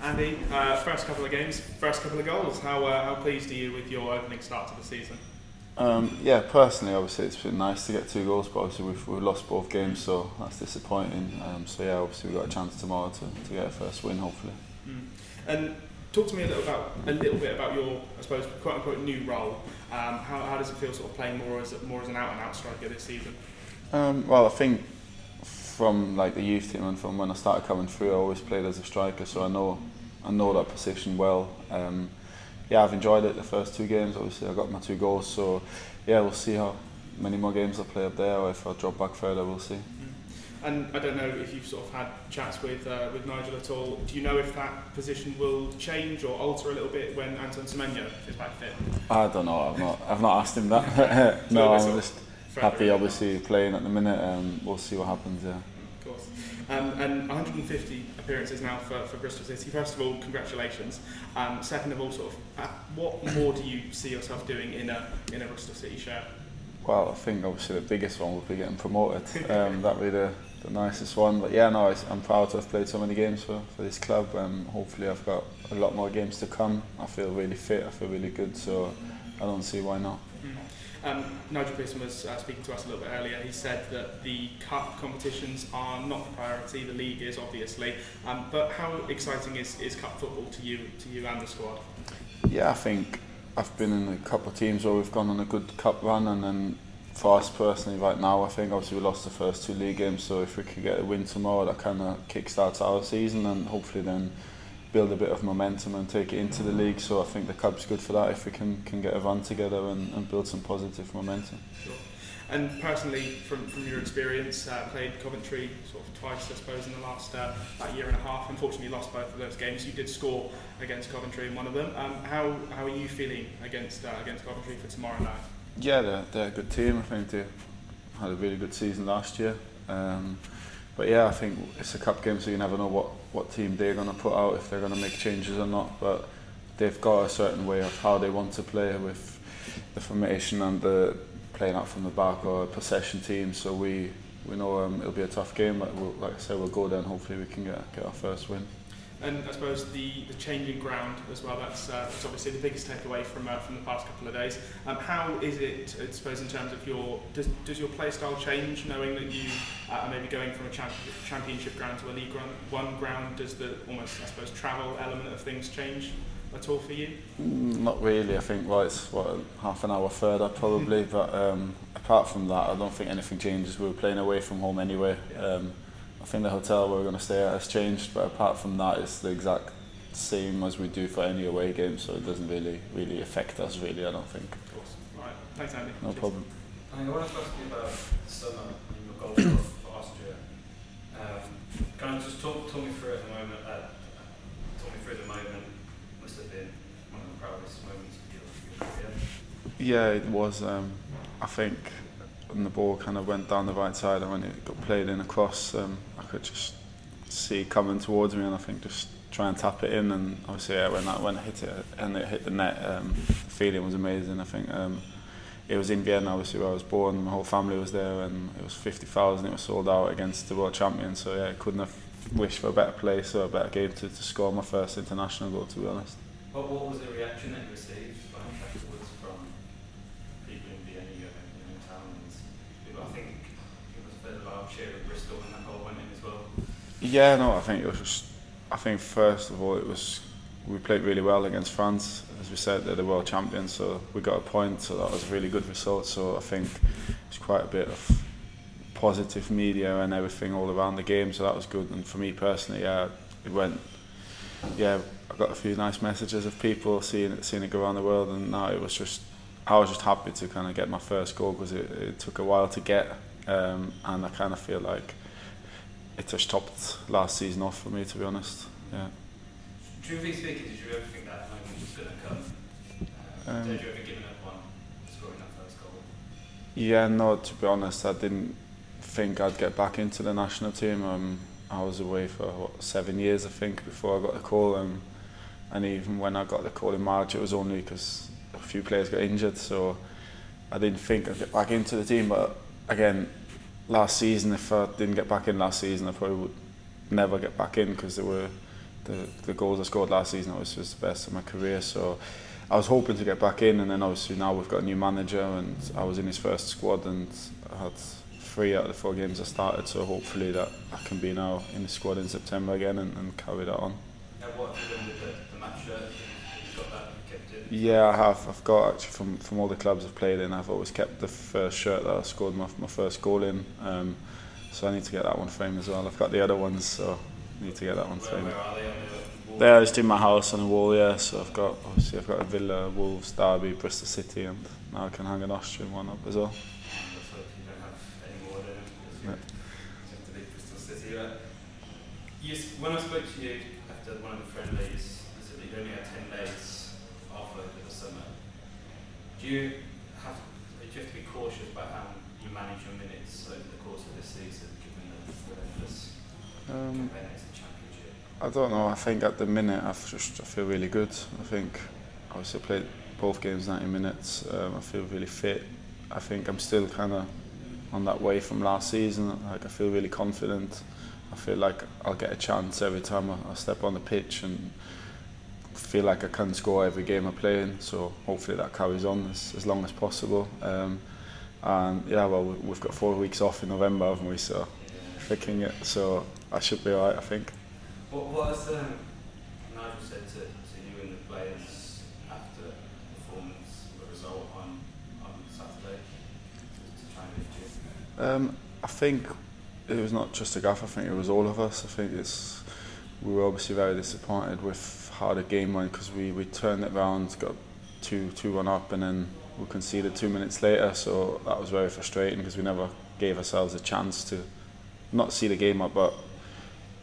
Andi, uh, first couple of games, first couple of goals. How, uh, how pleased are you with your opening start to the season? Um, yeah, personally, obviously it's been nice to get two goals, but obviously we've, we've lost both games, so that's disappointing. Um, so yeah, obviously we've got a chance tomorrow to, to get a first win, hopefully. Mm. And talk to me a little about a little bit about your, I suppose, quote unquote new role. Um, how, how does it feel, sort of playing more as more as an out and out striker this season? Um, well, I think from like the youth team and from when I started coming through, I always played as a striker, so I know I know that position well. Um, yeah, I've enjoyed it the first two games. Obviously, I got my two goals, so yeah, we'll see how many more games I play up there, or if I drop back further, we'll see. Mm. And I don't know if you've sort of had chats with uh, with Nigel at all. Do you know if that position will change or alter a little bit when Anton Semenyo is back fit? I don't know. I've not I've not asked him that. no, I'm just happy, obviously, playing at the minute. Um, we'll see what happens. Yeah. Of course. Um, and 150 appearances now for, for Bristol City. First of all, congratulations. Um, second of all, sort of, uh, what more do you see yourself doing in a in a Bristol City shirt? Well, I think obviously the biggest one would be getting promoted. Um, that'd be the, the nicest one. But yeah, no, I'm proud to have played so many games for, for this club. Um, hopefully, I've got a lot more games to come. I feel really fit. I feel really good. So I don't see why not. Um, Nigel Pearson was uh, speaking to us a little bit earlier. He said that the cup competitions are not the priority. The league is obviously, um, but how exciting is, is cup football to you, to you and the squad? Yeah, I think I've been in a couple of teams where we've gone on a good cup run, and then for us personally, right now, I think obviously we lost the first two league games. So if we could get a win tomorrow, that kind of kickstarts our season, and hopefully then build a bit of momentum and take it into the league. So I think the club's good for that if we can, can get a run together and, and build some positive momentum. Sure. And personally, from, from your experience, uh, played Coventry sort of twice, I suppose, in the last uh, year and a half. Unfortunately, lost both of those games. You did score against Coventry in one of them. Um, how, how are you feeling against uh, against Coventry for tomorrow night? Yeah, they're, they're a good team. I think they had a really good season last year. Um, but yeah, I think it's a cup game, so you never know what, what team they're going to put out, if they're going to make changes or not. But they've got a certain way of how they want to play with the formation and the playing out from the back or a possession team. So we we know um, it'll be a tough game, but we'll, like I said, we'll go there and hopefully we can get get our first win. And I suppose the, the changing ground as well, that's, uh, that's obviously the biggest takeaway from, uh, from the past couple of days. Um, how is it, I suppose, in terms of your, does, does your play style change knowing that you uh, are maybe going from a championship ground to a League ground, One ground? Does the almost, I suppose, travel element of things change? at all for you? Mm, not really. I think well, it's what half an hour further probably. but um, apart from that, I don't think anything changes. We were playing away from home anyway. Um, think the hotel we're going to stay at has changed, but apart from that, it's the exact same as we do for any away game, so it doesn't really really affect us really. I don't think. Of course. All right. Thanks, Andi. No Cheers. problem. I mean, I want to ask you about summer and your goal for Austria. Um, can I just talk, talk me through at the moment? Uh, talk me through the moment. Must have been one of the proudest moments of your, your career. Yeah, it was. Um, I think and the ball kind of went down the right side and when it got played in across um, could just see coming towards me, and I think just try and tap it in. And obviously, yeah, when that when it hit it and it hit the net, um, the feeling was amazing. I think um, it was in Vienna, obviously where I was born. My whole family was there, and it was fifty thousand. It was sold out against the world champion. So yeah, I couldn't have wished for a better place or a better game to, to score my first international goal. To be honest. What, what was the reaction that you received? Yeah, no, I think it was just, I think first of all it was we played really well against France. As we said, they're the world champions, so we got a point, so that was a really good result. So I think it's quite a bit of positive media and everything all around the game, so that was good. And for me personally, yeah, it went, yeah, I got a few nice messages of people seeing it, seeing it go around the world, and now it was just, I was just happy to kind of get my first goal because it, it took a while to get, um, and I kind of feel like it just topped last season off for me, to be honest. Yeah. Truthfully speaking, did you ever think that moment was going to come? Uh, um, did you ever given up on scoring that first goal? Yeah, no, to be honest, I didn't think I'd get back into the national team. Um, I was away for what, seven years, I think, before I got the call. Um, and even when I got the call in March, it was only because a few players got injured, so I didn't think I'd get back into the team. But again, last season, if I didn't get back in last season, I probably would never get back in because there were the, the goals I scored last season was, was the best of my career. So I was hoping to get back in, and then obviously now we've got a new manager, and I was in his first squad, and I had three out of the four games I started. So hopefully that I can be now in the squad in September again and, and carry that on. Yeah, I have. I've got actually from from all the clubs I've played in. I've always kept the first shirt that I scored my my first goal in. Um, so I need to get that one framed as well. I've got the other ones, so I need to get that one framed. where are on the wall? Just in my house on the wall, yeah. So I've got obviously I've got Villa, Wolves, Derby, Bristol City, and now I can hang an Austrian one up as well. Let's hope you don't have any more than because No. you have to beat Bristol City. But you, s- when I spoke to you after one of the friendlies, you said that you only had 10 days off over the summer. Do you have you have to be cautious about how you manage your minutes over the course of this season, given the relentless Um, campaign against the Championship? I don't know. I think at the minute I've just I feel really good. I think obviously I played both games 90 minutes. Um, I feel really fit. I think I'm still kind of on that way from last season. Like I feel really confident. I feel like I'll get a chance every time I, I step on the pitch and feel like I can score every game I play in. So hopefully that carries on as, as long as possible. Um, and yeah, well we- we've got four weeks off in November, haven't we? So Yeah. picking it. So I should be alright. I think. What, what has um, Nigel said to, to you and the players after the performance, the result on, on Saturday, to, to try and lift you? Um, I think it was not just a gaff. I think it was all of us. I think it's we were obviously very disappointed with how the game went because we, we turned it round, got two two one up, and then we conceded two minutes later. So that was very frustrating because we never gave ourselves a chance to not see the game up, but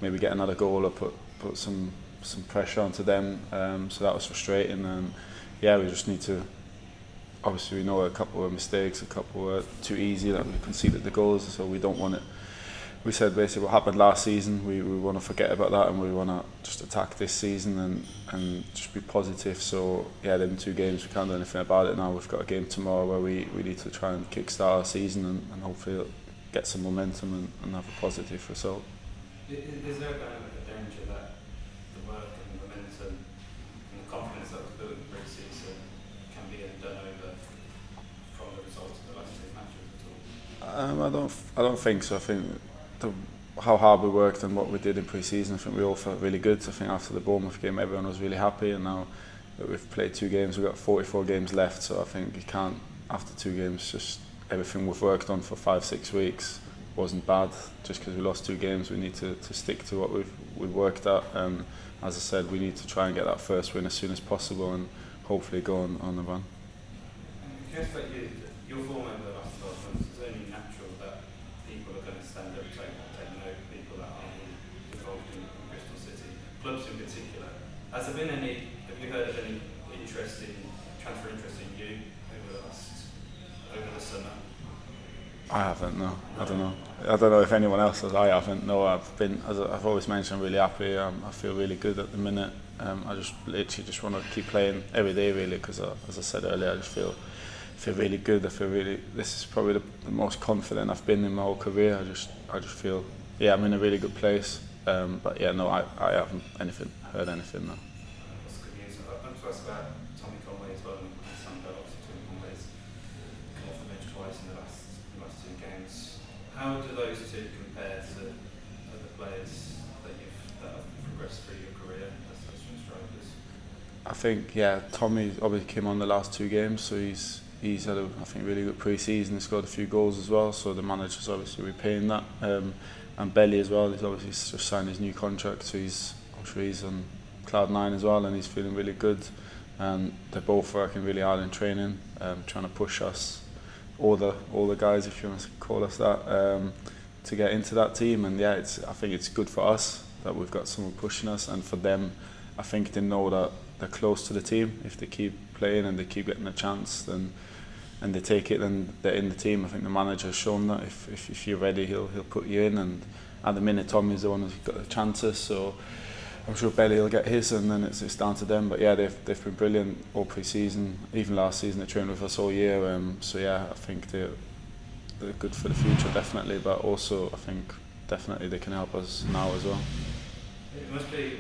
maybe get another goal or put put some some pressure onto them. Um, so that was frustrating, and yeah, we just need to obviously we know a couple of mistakes, a couple were too easy that we conceded the goals, so we don't want it. We said basically what happened last season. We, we want to forget about that and we want to just attack this season and, and just be positive. So yeah, them two games we can't do anything about it now. We've got a game tomorrow where we, we need to try and kickstart our season and, and hopefully get some momentum and, and have a positive result. Is there a kind of a danger that the work and the momentum and the confidence that was built in pre-season can be done over from the results of the last two matches at all? Um, I don't. I don't think so. I think the, how hard we worked and what we did in pre-season. I think we all felt really good. I think after the Bournemouth game, everyone was really happy. And now that we've played two games, we've got 44 games left. So I think you can't. After two games, just everything we've worked on for five, six weeks wasn't bad. Just because we lost two games, we need to, to stick to what we've we've worked at. And as I said, we need to try and get that first win as soon as possible and hopefully go on, on the run. You, your in particular. Has there been any, have you heard of any interest in, transfer interest in you over the last, over the summer? I haven't, no. I don't know. I don't know if anyone else has. I haven't. No, I've been, as I've always mentioned, really happy. Um, I feel really good at the minute. Um, I just literally just want to keep playing every day, really, because as I said earlier, I just feel feel really good. I feel really. This is probably the, the most confident I've been in my whole career. I just I just feel, yeah, I'm in a really good place. Um, but yeah, no, I, I haven't anything heard anything. No. That's good news. I to ask about Tommy Conway as well, Sam Bell, obviously Tommy Conway's come off the bench twice in the last, the last two games. How do those two compare to other players that you've that have progressed through your career as as strikers? I think yeah, Tommy obviously came on the last two games, so he's he's had a I think really good pre-season. He's scored a few goals as well, so the manager's obviously repaying that. Um, and Belly as well. He's obviously just signed his new contract, so he's I'm sure he's on cloud nine as well, and he's feeling really good. And they're both working really hard in training, um, trying to push us, all the all the guys, if you want to call us that, um, to get into that team. And yeah, it's I think it's good for us that we've got someone pushing us, and for them, I think they know that they're close to the team. If they keep playing and they keep getting a chance, then and they take it, then they're in the team. I think the manager has shown that if, if, if you're ready, he'll he'll put you in. And at the minute, Tommy's the one who's got the chances, so I'm sure Belly will get his, and then it's, it's down to them. But yeah, they've they've been brilliant all pre-season, even last season. They trained with us all year. Um, so yeah, I think they're they're good for the future, definitely. But also, I think definitely they can help us now as well. It must be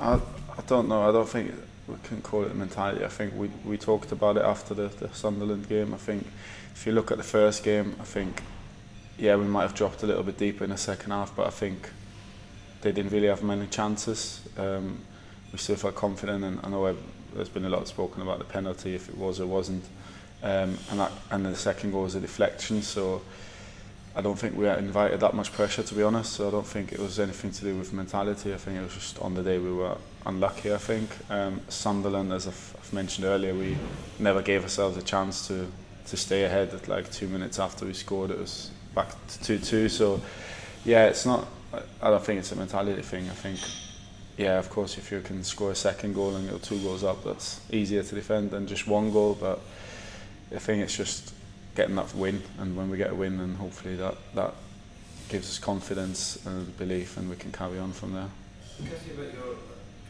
I, I, don't know. I don't think we can call it a mentality. I think we, we talked about it after the, the Sunderland game. I think if you look at the first game, I think, yeah, we might have dropped a little bit deeper in the second half, but I think they didn't really have many chances. Um, we still felt confident, and I know there's been a lot spoken about the penalty, if it was or wasn't. Um, and, that, and the second goal was a deflection, so I don't think we invited that much pressure to be honest. So I don't think it was anything to do with mentality. I think it was just on the day we were unlucky. I think um, Sunderland, as I've, I've mentioned earlier, we never gave ourselves a chance to to stay ahead. At like two minutes after we scored, it was back to two two. So yeah, it's not. I- don't think it's a mentality thing. I think. Yeah, of course, if you can score a second goal and go two goals up, that's easier to defend than just one goal. But I think it's just getting that win, and when we get a win, then hopefully that that gives us confidence and belief, and we can carry on from there. Ask you about your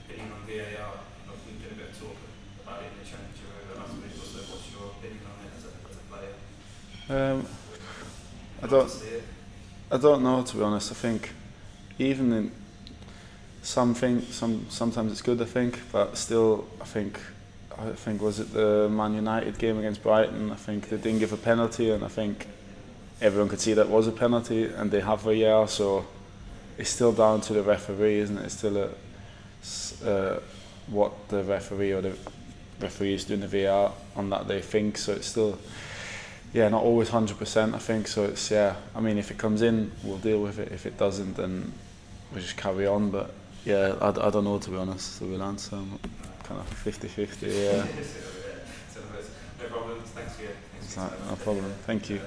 opinion on VAR? I've been doing a bit of talk about it in the Championship over the last week or so. What's your opinion on it as a, as a player? Um, I don't. to see it. I don't know to be honest. I think even in something, some sometimes it's good. I think, but still, I think. I think was it the Man United game against Brighton. I think they didn't give a penalty, and I think everyone could see that was a penalty, and they have a VAR. So it's still down to the referee, isn't it? It's still a, uh, what the referee or the referees doing the VAR on that they think. So it's still yeah, not always hundred percent. I think so. It's yeah. I mean, if it comes in, we'll deal with it. If it doesn't, then we just carry on. But yeah, I, I don't know to be honest. Real answer, kind of 50-50, Yeah, so, uh, so, no problem. Thanks for your, thanks it's for your not, time. no problem. Thank you.